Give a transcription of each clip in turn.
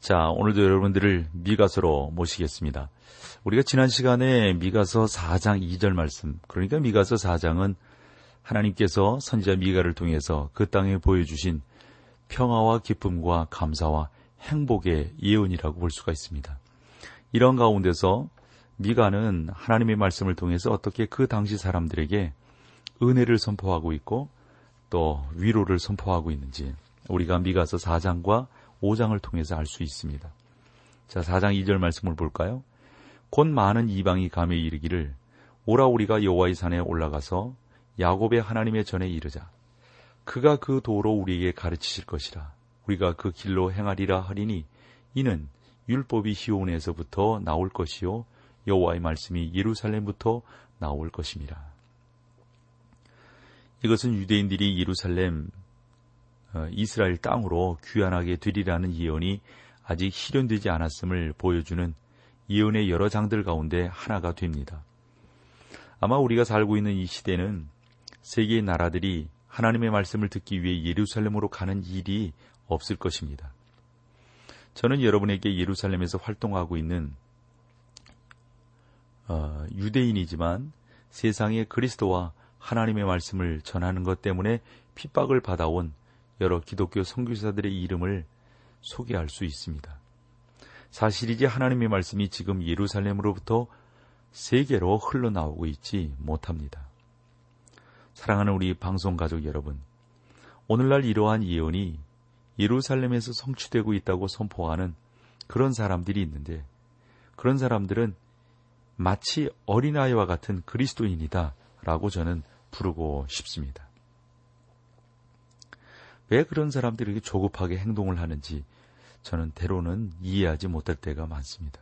자 오늘도 여러분들을 미가서로 모시겠습니다. 우리가 지난 시간에 미가서 4장 2절 말씀, 그러니까 미가서 4장은 하나님께서 선지자 미가를 통해서 그 땅에 보여주신 평화와 기쁨과 감사와 행복의 예언이라고 볼 수가 있습니다. 이런 가운데서 미가는 하나님의 말씀을 통해서 어떻게 그 당시 사람들에게 은혜를 선포하고 있고 또 위로를 선포하고 있는지 우리가 미가서 4장과 5장을 통해서 알 수 있습니다. 자, 4장 2절 말씀을 볼까요? 곧 많은 이방이 감에 이르기를 오라 우리가 여호와의 산에 올라가서 야곱의 하나님의 전에 이르자 그가 그 도로 우리에게 가르치실 것이라 우리가 그 길로 행하리라 하리니 이는 율법이 시온에서부터 나올 것이요 여호와의 말씀이 예루살렘부터 나올 것입니다. 이것은 유대인들이 예루살렘 어, 이스라엘 땅으로 귀환하게 되리라는 예언이 아직 실현되지 않았음을 보여주는 예언의 여러 장들 가운데 하나가 됩니다. 아마 우리가 살고 있는 이 시대는 세계의 나라들이 하나님의 말씀을 듣기 위해 예루살렘으로 가는 일이 없을 것입니다. 저는 여러분에게 예루살렘에서 활동하고 있는 어, 유대인이지만 세상에 그리스도와 하나님의 말씀을 전하는 것 때문에 핍박을 받아온 여러 기독교 선교사들의 이름을 소개할 수 있습니다. 사실이지 하나님의 말씀이 지금 예루살렘으로부터 세계로 흘러나오고 있지 못합니다. 사랑하는 우리 방송 가족 여러분, 오늘날 이러한 예언이 예루살렘에서 성취되고 있다고 선포하는 그런 사람들이 있는데 그런 사람들은 마치 어린아이와 같은 그리스도인이다 라고 저는 부르고 싶습니다. 왜 그런 사람들이 이렇게 조급하게 행동을 하는지 저는 때로는 이해하지 못할 때가 많습니다.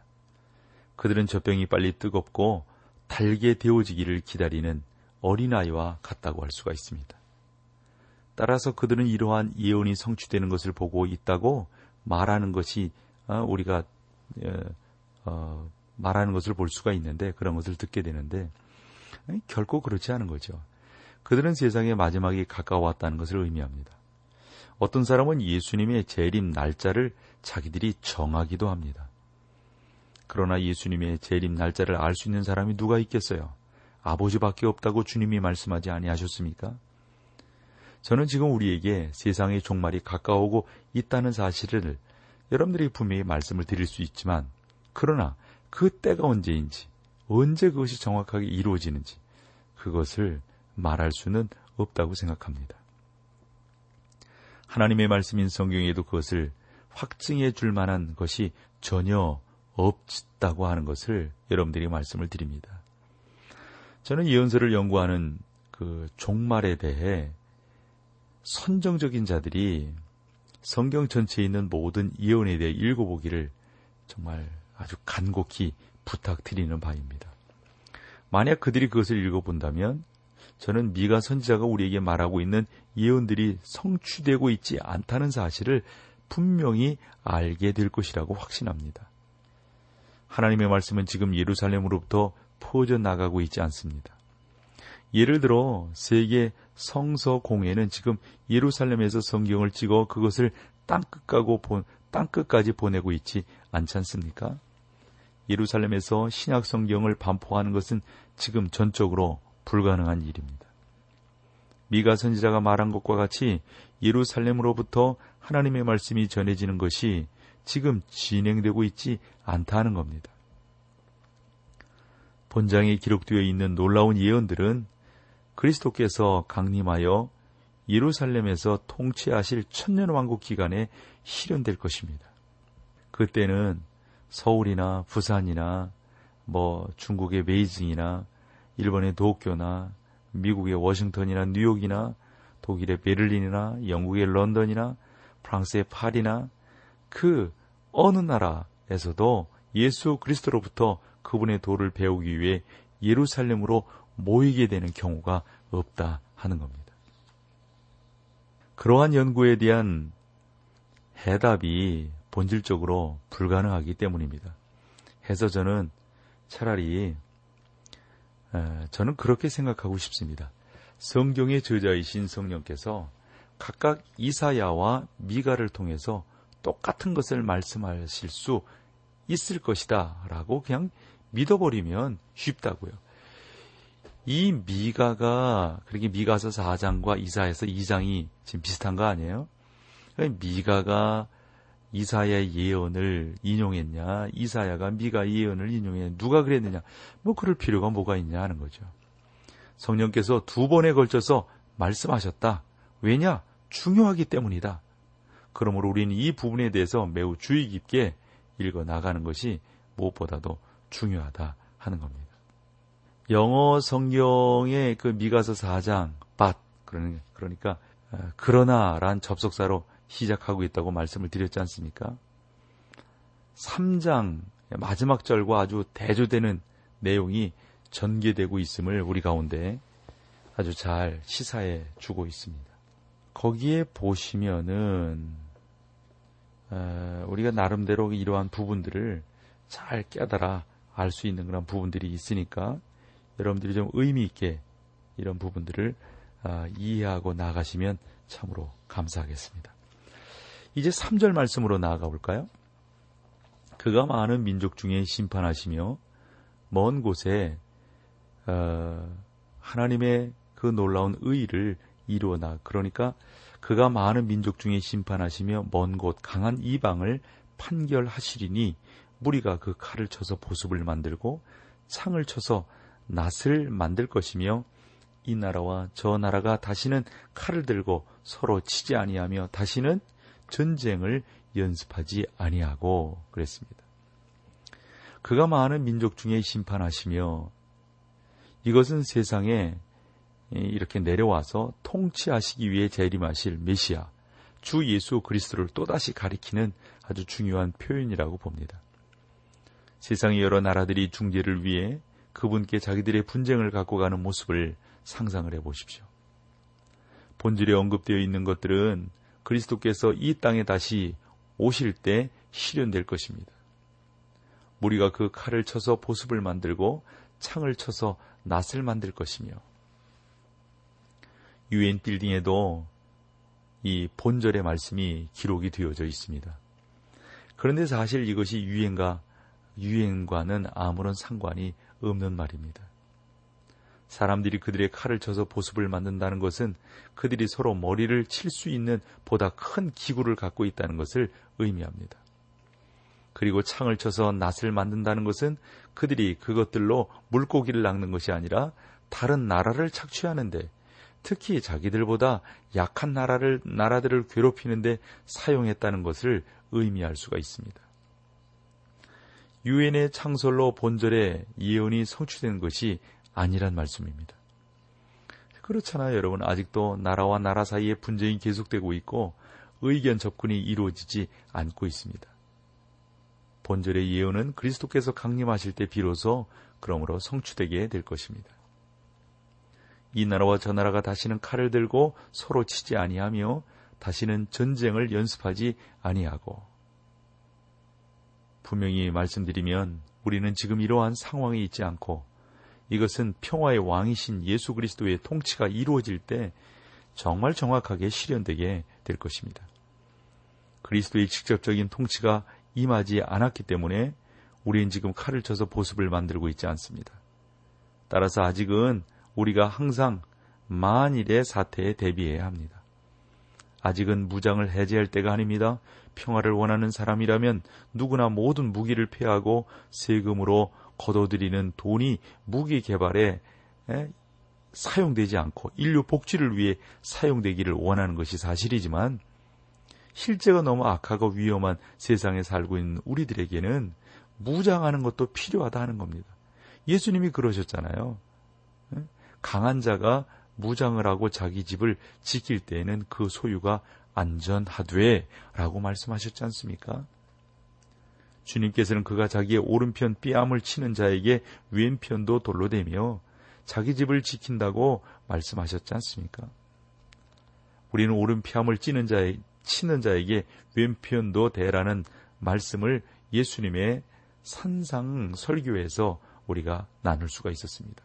그들은 젖병이 빨리 뜨겁고 달게 데워지기를 기다리는 어린아이와 같다고 할 수가 있습니다. 따라서 그들은 이러한 예언이 성취되는 것을 보고 있다고 말하는 것이 어, 우리가 어, 어, 말하는 것을 볼 수가 있는데 그런 것을 듣게 되는데 결코 그렇지 않은 거죠. 그들은 세상의 마지막이 가까워왔다는 것을 의미합니다. 어떤 사람은 예수님의 재림 날짜를 자기들이 정하기도 합니다. 그러나 예수님의 재림 날짜를 알 수 있는 사람이 누가 있겠어요? 아버지밖에 없다고 주님이 말씀하지 아니하셨습니까? 저는 지금 우리에게 세상의 종말이 가까우고 있다는 사실을 여러분들이 분명히 말씀을 드릴 수 있지만 그러나 그 때가 언제인지 언제 그것이 정확하게 이루어지는지 그것을 말할 수는 없다고 생각합니다. 하나님의 말씀인 성경에도 그것을 확증해 줄 만한 것이 전혀 없다고 하는 것을 여러분들이 말씀을 드립니다. 저는 예언서를 연구하는 그 종말에 대해 선정적인 자들이 성경 전체에 있는 모든 예언에 대해 읽어보기를 정말 아주 간곡히 부탁드리는 바입니다. 만약 그들이 그것을 읽어본다면 저는 미가 선지자가 우리에게 말하고 있는 예언들이 성취되고 있지 않다는 사실을 분명히 알게 될 것이라고 확신합니다. 하나님의 말씀은 지금 예루살렘으로부터 퍼져 나가고 있지 않습니다. 예를 들어 세계 성서 공회는 지금 예루살렘에서 성경을 찍어 그것을 땅끝까고 땅끝까지 보내고 있지 않지 않습니까? 예루살렘에서 신약 성경을 반포하는 것은 지금 전적으로 불가능한 일입니다. 미가 선지자가 말한 것과 같이 예루살렘으로부터 하나님의 말씀이 전해지는 것이 지금 진행되고 있지 않다는 겁니다. 본장에 기록되어 있는 놀라운 예언들은 그리스도께서 강림하여 예루살렘에서 통치하실 천년 왕국 기간에 실현될 것입니다. 그때는 서울이나 부산이나 뭐 중국의 베이징이나 일본의 도쿄나 미국의 워싱턴이나 뉴욕이나 독일의 베를린이나 영국의 런던이나 프랑스의 파리나 그 어느 나라에서도 예수 그리스도로부터 그분의 도를 배우기 위해 예루살렘으로 모이게 되는 경우가 없다 하는 겁니다. 그러한 연구에 대한 해답이 본질적으로 불가능하기 때문입니다. 해서 저는 차라리 저는 그렇게 생각하고 싶습니다. 성경의 저자이신 성령께서 각각 이사야와 미가를 통해서 똑같은 것을 말씀하실 수 있을 것이다 라고 그냥 믿어버리면 쉽다고요. 이 미가가 그렇게 미가서 4장과 이사에서 2장이 지금 비슷한 거 아니에요? 미가가 이사야의 예언을 인용했냐, 이사야가 미가 예언을 인용했냐, 누가 그랬느냐, 뭐 그럴 필요가 뭐가 있냐 하는 거죠. 성령께서 두 번에 걸쳐서 말씀하셨다. 왜냐? 중요하기 때문이다. 그러므로 우리는 이 부분에 대해서 매우 주의 깊게 읽어 나가는 것이 무엇보다도 중요하다 하는 겁니다. 영어 성경의 그 미가서 4장 but 그러니까 어, 그러나란 접속사로 시작하고 있다고 말씀을 드렸지 않습니까? 3장 마지막 절과 아주 대조되는 내용이 전개되고 있음을 우리 가운데 아주 잘 시사해 주고 있습니다. 거기에 보시면은 어, 우리가 나름대로 이러한 부분들을 잘 깨달아 알 수 있는 그런 부분들이 있으니까 여러분들이 좀 의미 있게 이런 부분들을 어, 이해하고 나가시면 참으로 감사하겠습니다. 이제 3절 말씀으로 나아가 볼까요? 그가 많은 민족 중에 심판하시며 먼 곳에 어, 하나님의 그 놀라운 의를 이루어나 그러니까 그가 많은 민족 중에 심판하시며 먼 곳 강한 이방을 판결하시리니 무리가 그 칼을 쳐서 보습을 만들고 창을 쳐서 낫을 만들 것이며 이 나라와 저 나라가 다시는 칼을 들고 서로 치지 아니하며 다시는 전쟁을 연습하지 아니하고 그랬습니다. 그가 많은 민족 중에 심판하시며 이것은 세상에 이렇게 내려와서 통치하시기 위해 재림하실 메시아 주 예수 그리스도를 또다시 가리키는 아주 중요한 표현이라고 봅니다. 세상의 여러 나라들이 중재를 위해 그분께 자기들의 분쟁을 갖고 가는 모습을 상상을 해 보십시오. 본질에 언급되어 있는 것들은 그리스도께서 이 땅에 다시 오실 때 실현될 것입니다. 무리가 그 칼을 쳐서 보습을 만들고 창을 쳐서 낫을 만들 것이며 유엔 빌딩에도 이 본절의 말씀이 기록이 되어져 있습니다. 그런데 사실 이것이 유엔과 유엔과는 아무런 상관이 없는 말입니다. 사람들이 그들의 칼을 쳐서 보습을 만든다는 것은 그들이 서로 머리를 칠 수 있는 보다 큰 기구를 갖고 있다는 것을 의미합니다. 그리고 창을 쳐서 낫을 만든다는 것은 그들이 그것들로 물고기를 낚는 것이 아니라 다른 나라를 착취하는데 특히 자기들보다 약한 나라를 나라들을 괴롭히는데 사용했다는 것을 의미할 수가 있습니다. 유엔의 창설로 본절의 예언이 성취된 것이 아니란 말씀입니다. 그렇잖아요, 여러분. 아직도 나라와 나라 사이의 분쟁이 계속되고 있고 의견 접근이 이루어지지 않고 있습니다. 본절의 예언은 그리스도께서 강림하실 때 비로소 그러므로 성취되게 될 것입니다. 이 나라와 저 나라가 다시는 칼을 들고 서로 치지 아니하며 다시는 전쟁을 연습하지 아니하고 분명히 말씀드리면 우리는 지금 이러한 상황에 있지 않고 이것은 평화의 왕이신 예수 그리스도의 통치가 이루어질 때 정말 정확하게 실현되게 될 것입니다. 그리스도의 직접적인 통치가 임하지 않았기 때문에 우리는 지금 칼을 쳐서 보습을 만들고 있지 않습니다. 따라서 아직은 우리가 항상 만일의 사태에 대비해야 합니다. 아직은 무장을 해제할 때가 아닙니다. 평화를 원하는 사람이라면 누구나 모든 무기를 폐하고 세금으로 거둬들이는 돈이 무기 개발에 사용되지 않고 인류 복지를 위해 사용되기를 원하는 것이 사실이지만 실제가 너무 악하고 위험한 세상에 살고 있는 우리들에게는 무장하는 것도 필요하다 하는 겁니다. 예수님이 그러셨잖아요. 강한 자가 무장을 하고 자기 집을 지킬 때에는 그 소유가 안전하되 라고 말씀하셨지 않습니까? 주님께서는 그가 자기의 오른편 삐암을 치는 자에게 왼편도 돌로 대며 자기 집을 지킨다고 말씀하셨지 않습니까? 우리는 오른 뺨을 찌는 자에, 치는 자에게 왼편도 대라는 말씀을 예수님의 산상 설교에서 우리가 나눌 수가 있었습니다.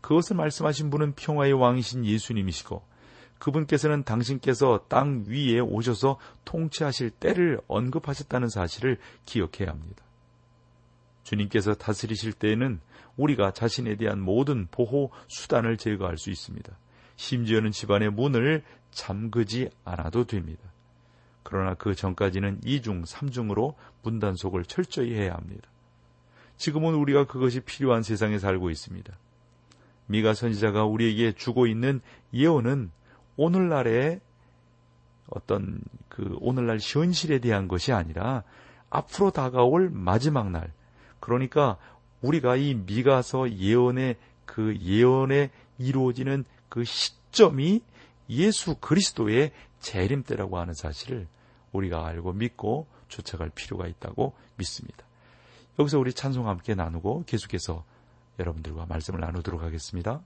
그것을 말씀하신 분은 평화의 왕이신 예수님이시고 그분께서는 당신께서 땅 위에 오셔서 통치하실 때를 언급하셨다는 사실을 기억해야 합니다. 주님께서 다스리실 때에는 우리가 자신에 대한 모든 보호 수단을 제거할 수 있습니다. 심지어는 집안의 문을 잠그지 않아도 됩니다. 그러나 그 전까지는 이중, 삼중으로 문단속을 철저히 해야 합니다. 지금은 우리가 그것이 필요한 세상에 살고 있습니다. 미가 선지자가 우리에게 주고 있는 예언은 오늘날의 어떤 그 오늘날 현실에 대한 것이 아니라 앞으로 다가올 마지막 날. 그러니까 우리가 이 미가서 예언의 그 예언에 이루어지는 그 시점이 예수 그리스도의 재림 때라고 하는 사실을 우리가 알고 믿고 쫓아갈 필요가 있다고 믿습니다. 여기서 우리 찬송 함께 나누고 계속해서 여러분들과 말씀을 나누도록 하겠습니다.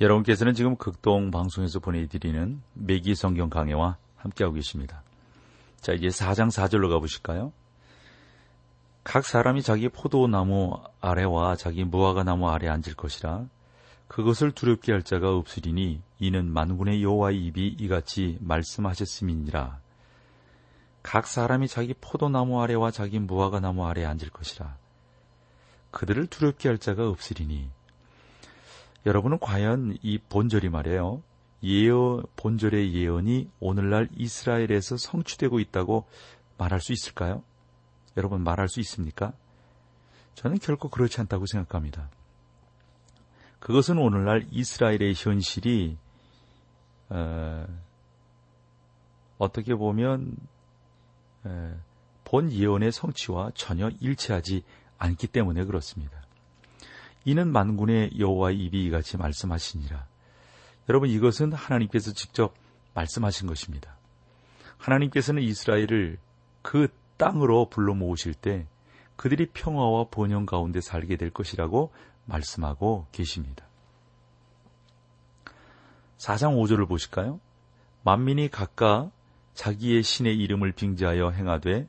여러분께서는 지금 극동 방송에서 보내드리는 매기 성경 강해와 함께하고 계십니다. 자, 이제 4장 4절로 가보실까요? 각 사람이 자기 포도나무 아래와 자기 무화과 나무 아래 앉을 것이라 그것을 두렵게 할 자가 없으리니 이는 만군의 여호와의 입이 이같이 말씀하셨음이니라. 각 사람이 자기 포도나무 아래와 자기 무화과 나무 아래 앉을 것이라. 그들을 두렵게 할 자가 없으리니 여러분은 과연 이 본절이 말이에요. 예언, 본절의 예언이 오늘날 이스라엘에서 성취되고 있다고 말할 수 있을까요? 여러분 말할 수 있습니까? 저는 결코 그렇지 않다고 생각합니다. 그것은 오늘날 이스라엘의 현실이 어, 떻게 보면 어, 본 예언의 성취와 전혀 일치하지 않기 때문에 그렇습니다. 이는 만군의 여호와의 입이 이같이 말씀하시니라. 여러분 이것은 하나님께서 직접 말씀하신 것입니다. 하나님께서는 이스라엘을 그 땅으로 불러 모으실 때 그들이 평화와 번영 가운데 살게 될 것이라고 말씀하고 계십니다. 4장 5절을 보실까요? 만민이 각각 자기의 신의 이름을 빙자하여 행하되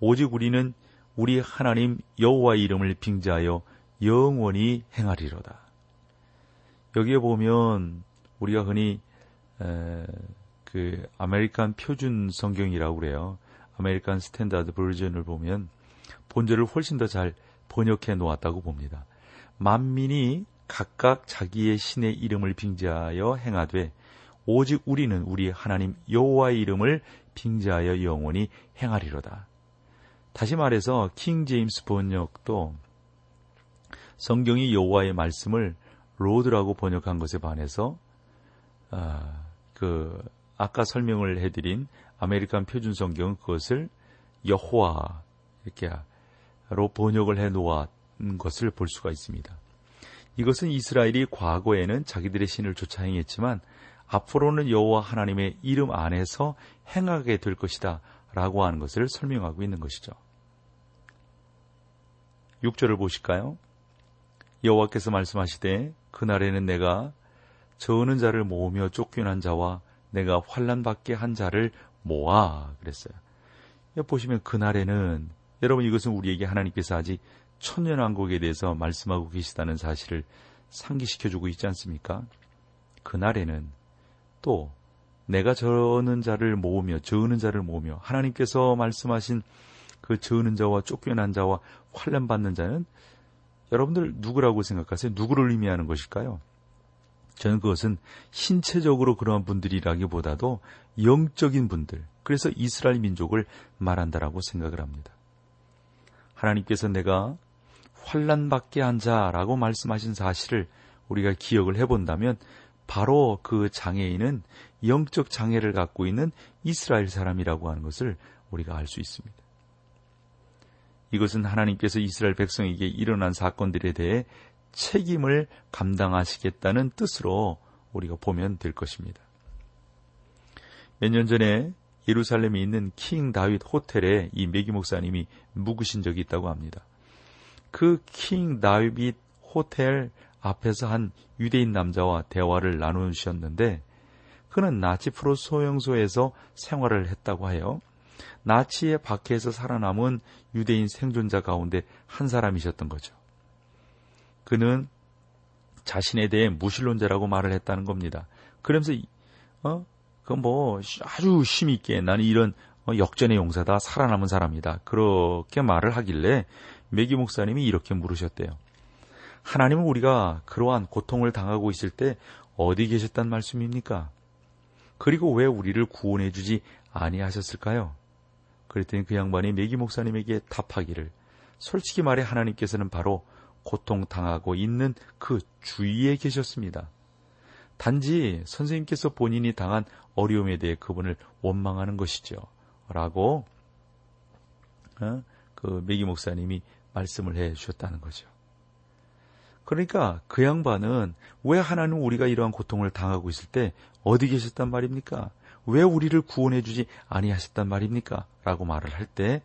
오직 우리는 우리 하나님 여호와의 이름을 빙자하여 영원히 행하리로다. 여기에 보면 우리가 흔히 에, 그 American 표준 성경이라고 그래요. American Standard Version을 보면 본절을 훨씬 더 잘 번역해 놓았다고 봅니다. 만민이 각각 자기의 신의 이름을 빙자하여 행하되 오직 우리는 우리 하나님 여호와의 이름을 빙자하여 영원히 행하리로다. 다시 말해서 킹 제임스 번역도 성경이 여호와의 말씀을 Lord라고 번역한 것에 반해서 아, 그 아까 설명을 해드린 American 표준 성경은 그것을 여호와 이렇게로 번역을 해 놓은 것을 볼 수가 있습니다. 이것은 이스라엘이 과거에는 자기들의 신을 쫓아 행했지만 앞으로는 여호와 하나님의 이름 안에서 행하게 될 것이다 라고 하는 것을 설명하고 있는 것이죠. 6절을 보실까요? 여호와께서 말씀하시되 그날에는 내가 저는 자를 모으며 쫓겨난 자와 내가 환란 받게 한 자를 모아 그랬어요. 보시면 그날에는 여러분 이것은 우리에게 하나님께서 아직 천년왕국에 대해서 말씀하고 계시다는 사실을 상기시켜주고 있지 않습니까? 그날에는 또 내가 저는 자를 모으며 저는 자를 모으며 하나님께서 말씀하신 그 저는 자와 쫓겨난 자와 환란 받는 자는 여러분들 누구라고 생각하세요? 누구를 의미하는 것일까요? 저는 그것은 신체적으로 그러한 분들이라기보다도 영적인 분들, 그래서 이스라엘 민족을 말한다라고 생각을 합니다. 하나님께서 내가 환란 받게 한 자라고 말씀하신 사실을 우리가 기억을 해본다면 바로 그 장애인은 영적 장애를 갖고 있는 이스라엘 사람이라고 하는 것을 우리가 알 수 있습니다. 이것은 하나님께서 이스라엘 백성에게 일어난 사건들에 대해 책임을 감당하시겠다는 뜻으로 우리가 보면 될 것입니다. 몇 년 전에 예루살렘에 있는 킹 다윗 호텔에 이 메기 목사님이 묵으신 적이 있다고 합니다. 그 킹 다윗 호텔 앞에서 한 유대인 남자와 대화를 나누셨는데 그는 나치 프로 소형소에서 생활을 했다고 해요. 나치의 박해에서 살아남은 유대인 생존자 가운데 한 사람이셨던 거죠. 그는 자신에 대해 무신론자라고 말을 했다는 겁니다. 그러면서 어? 그뭐 아주 힘 있게 나는 이런 어, 역전의 용사다 살아남은 사람이다 그렇게 말을 하길래 메기 목사님이 이렇게 물으셨대요. 하나님은 우리가 그러한 고통을 당하고 있을 때 어디 계셨단 말씀입니까? 그리고 왜 우리를 구원해 주지 아니하셨을까요? 그랬더니 그 양반이 메기 목사님에게 답하기를 솔직히 말해 하나님께서는 바로 고통당하고 있는 그 주위에 계셨습니다. 단지 선생님께서 본인이 당한 어려움에 대해 그분을 원망하는 것이죠. 라고 어? 그 메기 목사님이 말씀을 해 주셨다는 거죠. 그러니까 그 양반은 왜 하나님 우리가 이러한 고통을 당하고 있을 때 어디 계셨단 말입니까? 왜 우리를 구원해 주지 아니하셨단 말입니까? 라고 말을 할 때,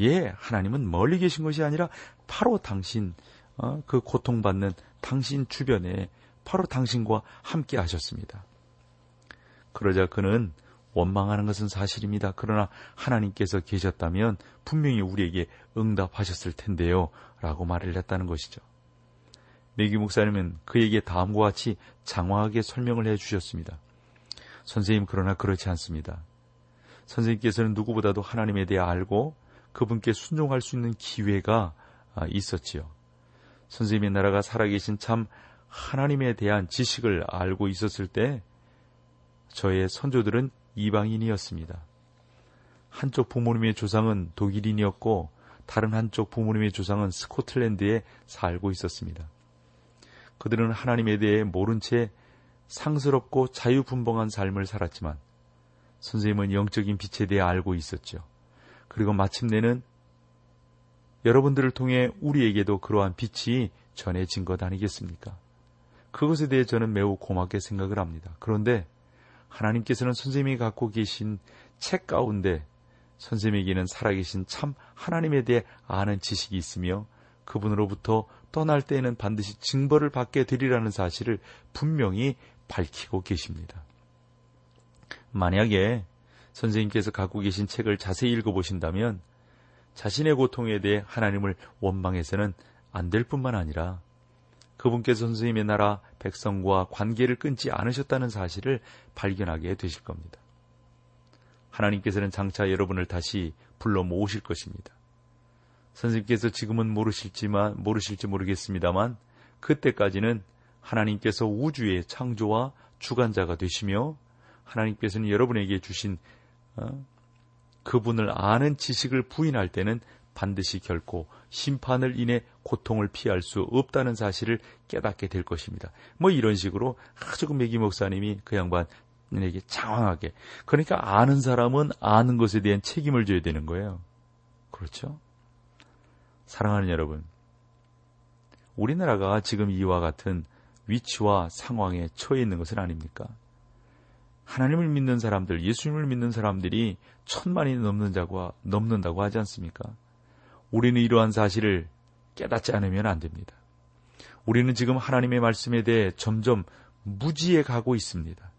예, 하나님은 멀리 계신 것이 아니라 바로 당신, 어, 그 고통받는 당신 주변에 바로 당신과 함께 하셨습니다. 그러자 그는 원망하는 것은 사실입니다. 그러나 하나님께서 계셨다면 분명히 우리에게 응답하셨을 텐데요. 라고 말을 했다는 것이죠. 메기 목사님은 그에게 다음과 같이 장황하게 설명을 해 주셨습니다. 선생님, 그러나 그렇지 않습니다. 선생님께서는 누구보다도 하나님에 대해 알고 그분께 순종할 수 있는 기회가 아, 있었지요. 선생님의 나라가 살아계신 참 하나님에 대한 지식을 알고 있었을 때 저의 선조들은 이방인이었습니다. 한쪽 부모님의 조상은 독일인이었고 다른 한쪽 부모님의 조상은 스코틀랜드에 살고 있었습니다. 그들은 하나님에 대해 모른 채 상스럽고 자유분방한 삶을 살았지만 선생님은 영적인 빛에 대해 알고 있었죠. 그리고 마침내는 여러분들을 통해 우리에게도 그러한 빛이 전해진 것 아니겠습니까? 그것에 대해 저는 매우 고맙게 생각을 합니다. 그런데 하나님께서는 선생님이 갖고 계신 책 가운데 선생님에게는 살아계신 참 하나님에 대해 아는 지식이 있으며 그분으로부터 떠날 때에는 반드시 징벌을 받게 되리라는 사실을 분명히 밝히고 계십니다. 만약에 선생님께서 갖고 계신 책을 자세히 읽어보신다면 자신의 고통에 대해 하나님을 원망해서는 안 될 뿐만 아니라 그분께서 선생님의 나라 백성과 관계를 끊지 않으셨다는 사실을 발견하게 되실 겁니다. 하나님께서는 장차 여러분을 다시 불러 모으실 것입니다. 선생님께서 지금은 모르실지만 모르실지 모르겠습니다만 그때까지는 하나님께서 우주의 창조와 주관자가 되시며 하나님께서는 여러분에게 주신 어, 그분을 아는 지식을 부인할 때는 반드시 결코 심판을 인해 고통을 피할 수 없다는 사실을 깨닫게 될 것입니다. 뭐 이런 식으로 아주 그 매기 목사님이 그 양반에게 장황하게 그러니까 아는 사람은 아는 것에 대한 책임을 져야 되는 거예요. 그렇죠? 사랑하는 여러분, 우리나라가 지금 이와 같은 위치와 상황에 처해 있는 것은 아닙니까? 하나님을 믿는 사람들, 예수님을 믿는 사람들이 천만이 넘는다고, 넘는다고 하지 않습니까? 우리는 이러한 사실을 깨닫지 않으면 안 됩니다. 우리는 지금 하나님의 말씀에 대해 점점 무지해 가고 있습니다.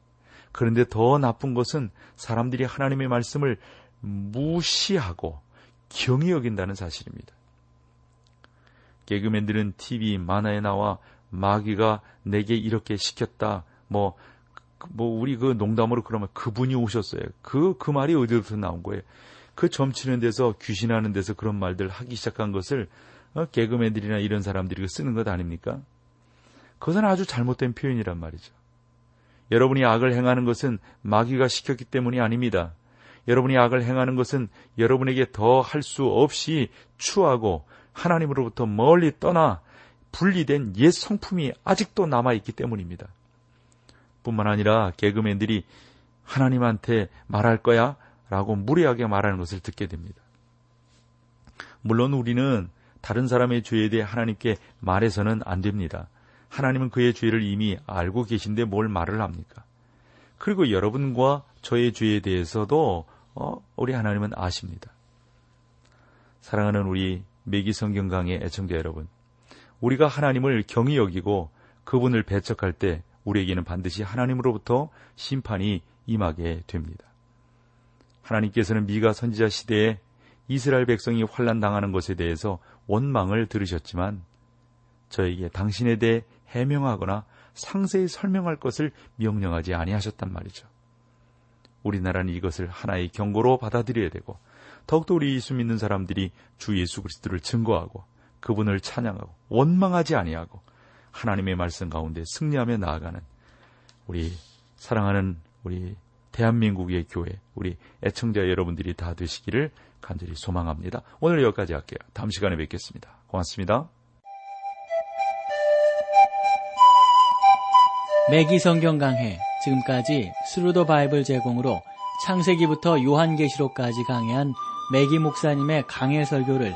그런데 더 나쁜 것은 사람들이 하나님의 말씀을 무시하고 경히 여긴다는 사실입니다. 개그맨들은 TV 만화에 나와 마귀가 내게 이렇게 시켰다. 뭐, 뭐, 우리 그 농담으로 그러면 그분이 오셨어요. 그, 그 말이 어디부터 나온 거예요. 그 점치는 데서 귀신하는 데서 그런 말들 하기 시작한 것을 어, 개그맨들이나 이런 사람들이 쓰는 것 아닙니까? 그것은 아주 잘못된 표현이란 말이죠. 여러분이 악을 행하는 것은 마귀가 시켰기 때문이 아닙니다. 여러분이 악을 행하는 것은 여러분에게 더 할 수 없이 추하고 하나님으로부터 멀리 떠나 분리된 옛 성품이 아직도 남아있기 때문입니다. 뿐만 아니라 개그맨들이 하나님한테 말할 거야? 라고 무례하게 말하는 것을 듣게 됩니다. 물론 우리는 다른 사람의 죄에 대해 하나님께 말해서는 안 됩니다. 하나님은 그의 죄를 이미 알고 계신데 뭘 말을 합니까? 그리고 여러분과 저의 죄에 대해서도 어, 우리 하나님은 아십니다. 사랑하는 우리 매기 성경 강의 애청자 여러분, 우리가 하나님을 경히 여기고 그분을 배척할 때 우리에게는 반드시 하나님으로부터 심판이 임하게 됩니다. 하나님께서는 미가 선지자 시대에 이스라엘 백성이 환란 당하는 것에 대해서 원망을 들으셨지만 저에게 당신에 대해 해명하거나 상세히 설명할 것을 명령하지 아니하셨단 말이죠. 우리나라는 이것을 하나의 경고로 받아들여야 되고 더욱더 우리 예수 믿는 사람들이 주 예수 그리스도를 증거하고 그분을 찬양하고 원망하지 아니하고 하나님의 말씀 가운데 승리하며 나아가는 우리 사랑하는 우리 대한민국의 교회, 우리 애청자 여러분들이 다 되시기를 간절히 소망합니다. 오늘 여기까지 할게요. 다음 시간에 뵙겠습니다. 고맙습니다. 맥기 성경 강해 지금까지 Thru the Bible 제공으로 창세기부터 요한계시록까지 강해한 맥기 목사님의 강해 설교를